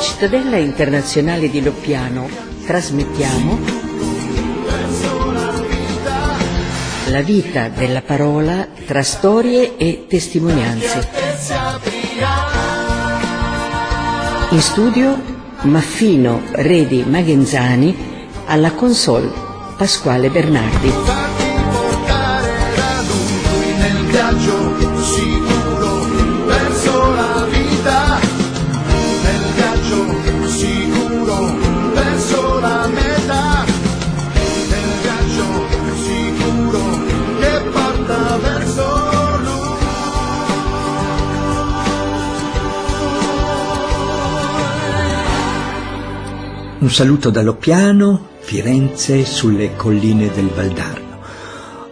Cittadella Internazionale di Loppiano trasmettiamo la vita della parola tra storie e testimonianze. In studio Maffino Redi Magenzani alla console Pasquale Bernardi. Un saluto da Loppiano, Firenze, sulle colline del Valdarno.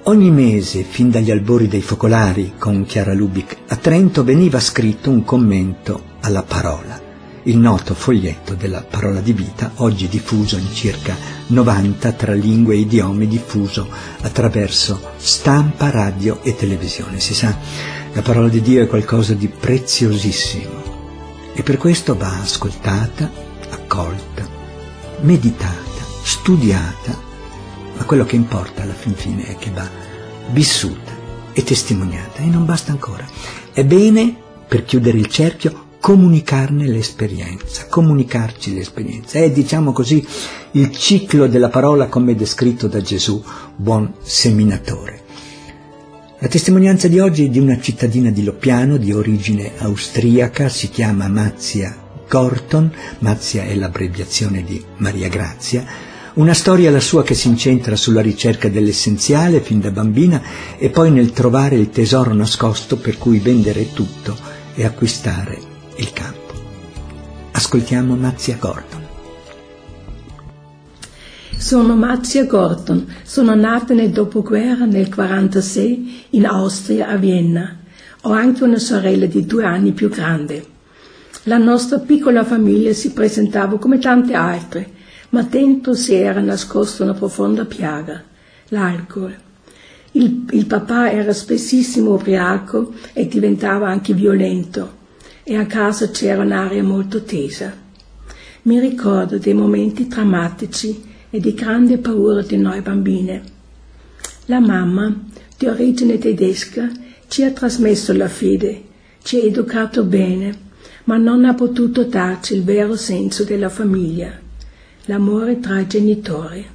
Ogni mese, fin dagli albori dei focolari, con Chiara Lubic a Trento, veniva scritto un commento alla parola, il noto foglietto della parola di vita, oggi diffuso in circa 90 tra lingue e idiomi, diffuso attraverso stampa, radio e televisione. Si sa, la parola di Dio è qualcosa di preziosissimo e per questo va ascoltata, accolta, meditata, studiata, ma quello che importa alla fin fine è che va vissuta e testimoniata e non basta ancora. È bene, per chiudere il cerchio, comunicarne l'esperienza, comunicarci l'esperienza. È, diciamo così, il ciclo della parola come descritto da Gesù, buon seminatore. La testimonianza di oggi è di una cittadina di Loppiano di origine austriaca, si chiama Mazia Gorton, Mazia è l'abbreviazione di Maria Grazia, una storia la sua che si incentra sulla ricerca dell'essenziale fin da bambina e poi nel trovare il tesoro nascosto per cui vendere tutto e acquistare il campo. Ascoltiamo Mazia Gorton. Sono Mazia Gorton, sono nata nel dopoguerra nel 1946 in Austria a Vienna. Ho anche una sorella di due anni più grande. La nostra piccola famiglia si presentava come tante altre, ma dentro si era nascosta una profonda piaga, l'alcol. Il, il papà era spessissimo ubriaco e diventava anche violento e a casa c'era un'aria molto tesa. Mi ricordo dei momenti drammatici e di grande paura di noi bambine. La mamma, di origine tedesca, ci ha trasmesso la fede, ci ha educato bene ma non ha potuto darci il vero senso della famiglia, l'amore tra i genitori,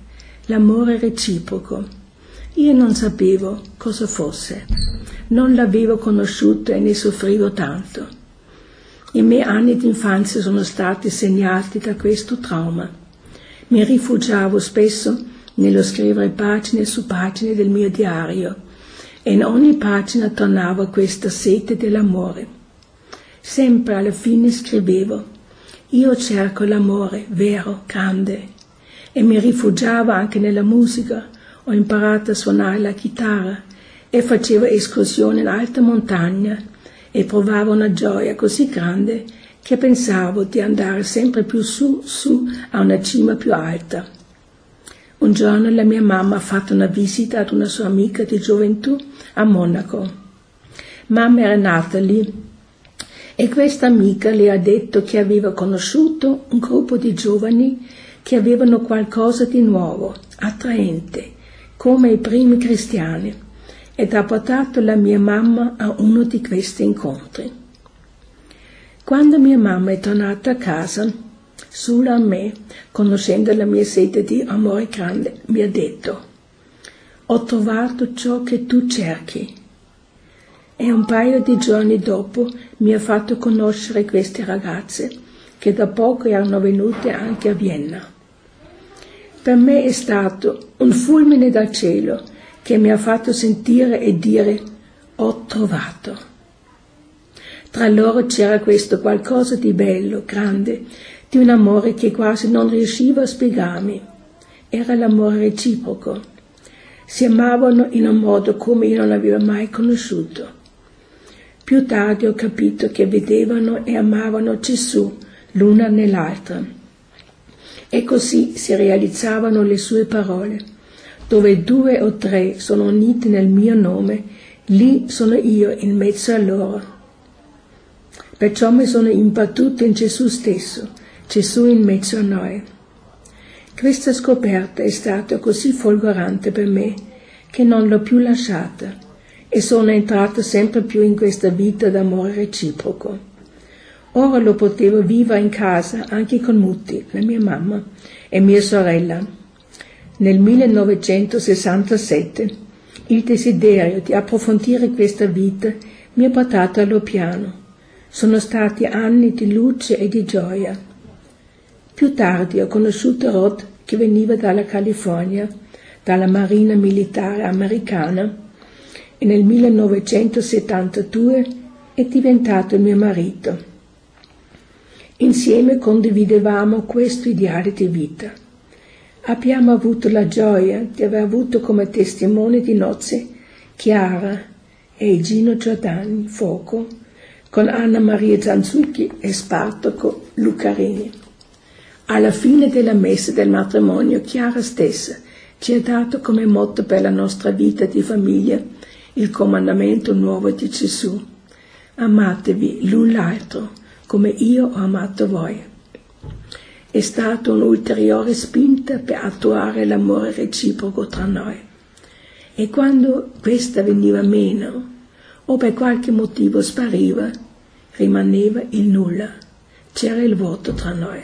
l'amore reciproco. Io non sapevo cosa fosse, non l'avevo conosciuto e ne soffrivo tanto. I miei anni di infanzia sono stati segnati da questo trauma. Mi rifugiavo spesso nello scrivere pagine su pagine del mio diario e in ogni pagina tornava questa sete dell'amore Sempre alla fine scrivevo, io cerco l'amore vero, grande, e mi rifugiavo anche nella musica. Ho imparato a suonare la chitarra e facevo escursioni in alta montagna e provavo una gioia così grande che pensavo di andare sempre più su, su a una cima più alta. Un giorno la mia mamma ha fatto una visita ad una sua amica di gioventù a Monaco. Mamma era nata lì e questa amica le ha detto che aveva conosciuto un gruppo di giovani che avevano qualcosa di nuovo, attraente, come i primi cristiani, ed ha portato la mia mamma a uno di questi incontri. Quando mia mamma è tornata a casa, sulla a me, conoscendo la mia sete di amore grande, mi ha detto, ho trovato ciò che tu cerchi, e un paio di giorni dopo mi ha fatto conoscere queste ragazze che da poco erano venute anche a Vienna. Per me è stato un fulmine dal cielo che mi ha fatto sentire e dire ho trovato. Tra loro c'era questo qualcosa di bello, grande, di un amore che quasi non riusciva a spiegarmi. Era l'amore reciproco. Si amavano in un modo come io non avevo mai conosciuto. Più tardi ho capito che vedevano e amavano Gesù l'una nell'altra. E così si realizzavano le sue parole. Dove due o tre sono uniti nel mio nome, lì sono io in mezzo a loro. Perciò mi sono imbattuto in Gesù stesso, Gesù in mezzo a noi. Questa scoperta è stata così folgorante per me che non l'ho più lasciata e sono entrata sempre più in questa vita d'amore reciproco. Ora lo potevo vivere in casa anche con Mutti, la mia mamma, e mia sorella. Nel 1967 il desiderio di approfondire questa vita mi ha portato allo piano. Sono stati anni di luce e di gioia. Più tardi ho conosciuto Rod che veniva dalla California, dalla Marina Militare Americana e nel 1972 è diventato mio marito. Insieme condividevamo questo ideale di vita. Abbiamo avuto la gioia di aver avuto come testimone di nozze Chiara e Gino Giordani Foco con Anna Maria Zanzucchi e Spartaco Lucarini. Alla fine della messa del matrimonio, Chiara stessa ci ha dato come motto per la nostra vita di famiglia il comandamento nuovo di Gesù. Amatevi l'un l'altro come io ho amato voi. È stata un'ulteriore spinta per attuare l'amore reciproco tra noi. E quando questa veniva meno, o per qualche motivo spariva, rimaneva il nulla, c'era il vuoto tra noi.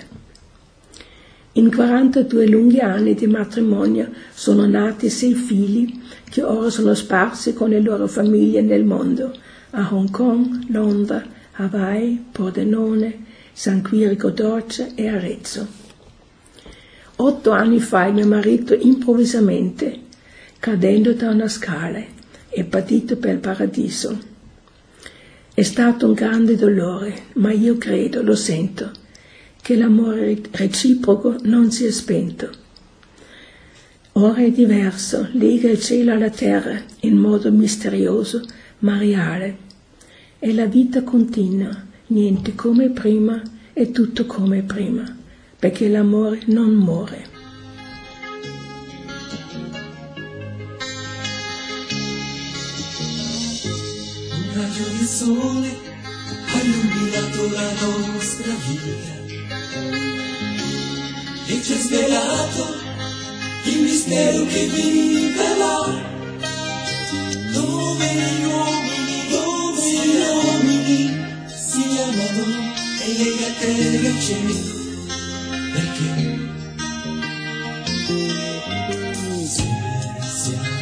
In 42 lunghi anni di matrimonio sono nati sei figli che ora sono sparsi con le loro famiglie nel mondo, a Hong Kong, Londra, Hawaii, Pordenone, San Quirico d'Orcia e Arezzo. Otto anni fa mio marito improvvisamente, cadendo da una scala, è partito per il paradiso. È stato un grande dolore, ma io credo, lo sento, che l'amore reciproco non si è spento. Ora è diverso, lega il cielo alla terra in modo misterioso ma reale. E la vita continua, niente come prima e tutto come prima, perché l'amore non muore. Un raggio di sole ha illuminato la nostra vita e ci ha svelato il mistero che vive là, dove gli uomini, dove gli uomini si amano e lega terra e cielo, perché? Siamo.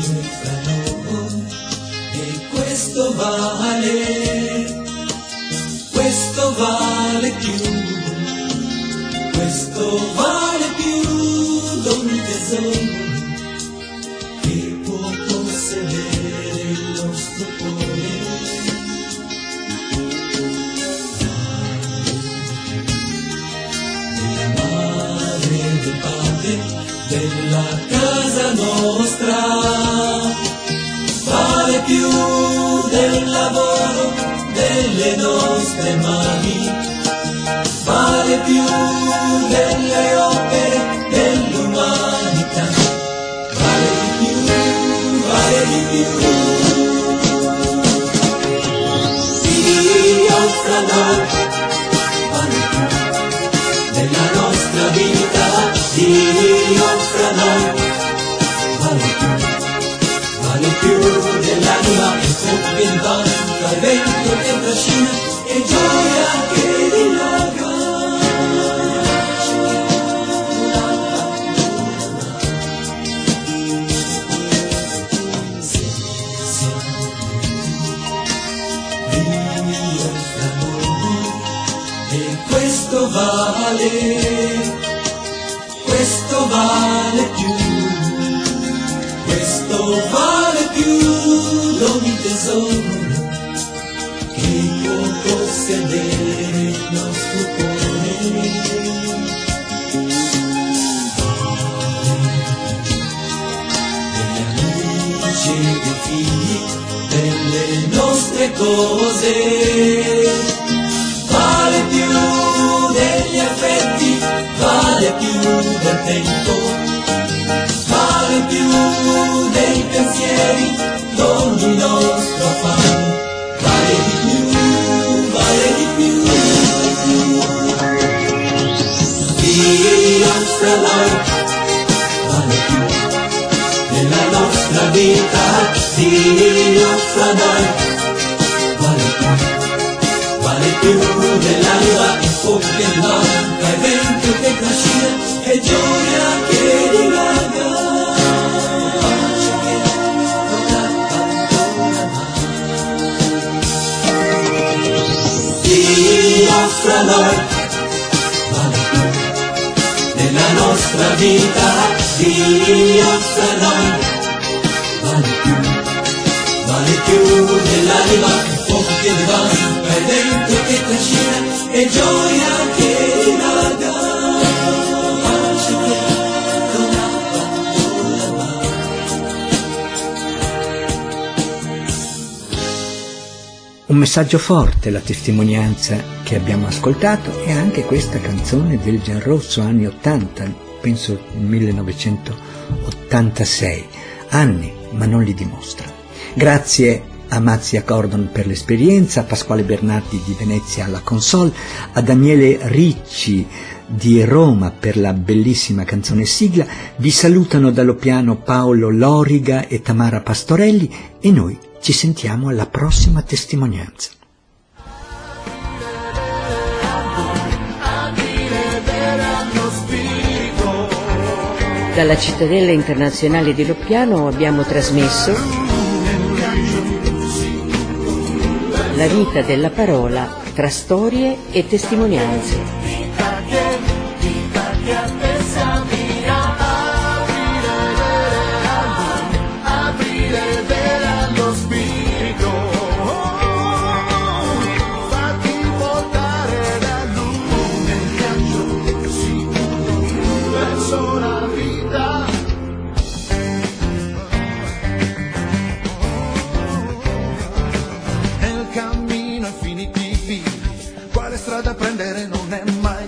Io e fra noi, e questo vale questo vale più, questo vale più d'ogni tesoro che può possedere il nostro cuore. Della madre del padre, della casa nostra, vale più del lavoro delle nostre mani, vale più delle opere compie il vento che trascina e gioia che dilaga. Questo vale, questo vale più, possedere il nostro cuore. Degli amici e dei figli, delle nostre cose, vale più degli affetti, vale più del tempo, vale più dei pensieri, d'ogni nostro affanno, vale di più. Noi, vale più della nostra vita, Dio fra noi, vale più, vale più dell'anima che compie il manca, e vento che trascina e gioia che dilaga. Dio fra noi, nostra vita, Dio fra noi, vale più, vale più dell'anima che compie il vento e vento che trascina e gioia che mai. Un messaggio forte la testimonianza che abbiamo ascoltato e anche questa canzone del Gianrosso anni 80, penso 1986, anni ma non li dimostra. Grazie a Mazia Cordon per l'esperienza, a Pasquale Bernardi di Venezia alla console, a Daniele Ricci di Roma per la bellissima canzone sigla, vi salutano dallo piano Paolo Loriga e Tamara Pastorelli e noi ci sentiamo alla prossima testimonianza. Dalla cittadella internazionale di Loppiano abbiamo trasmesso La vita della parola tra storie e testimonianze.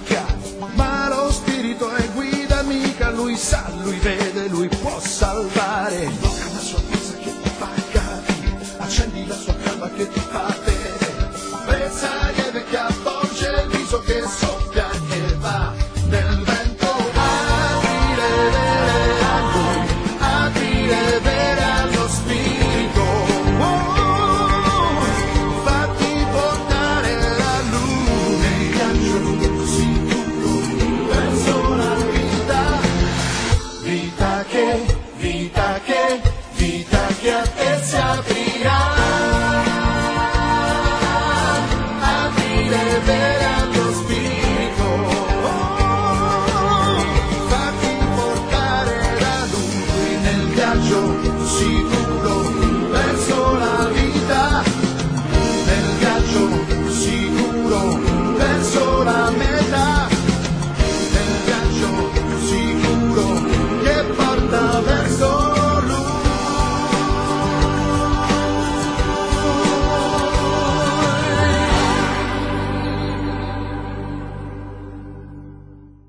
Chiaro, ma lo spirito è guida mica, lui sa, lui vede, 不屈不。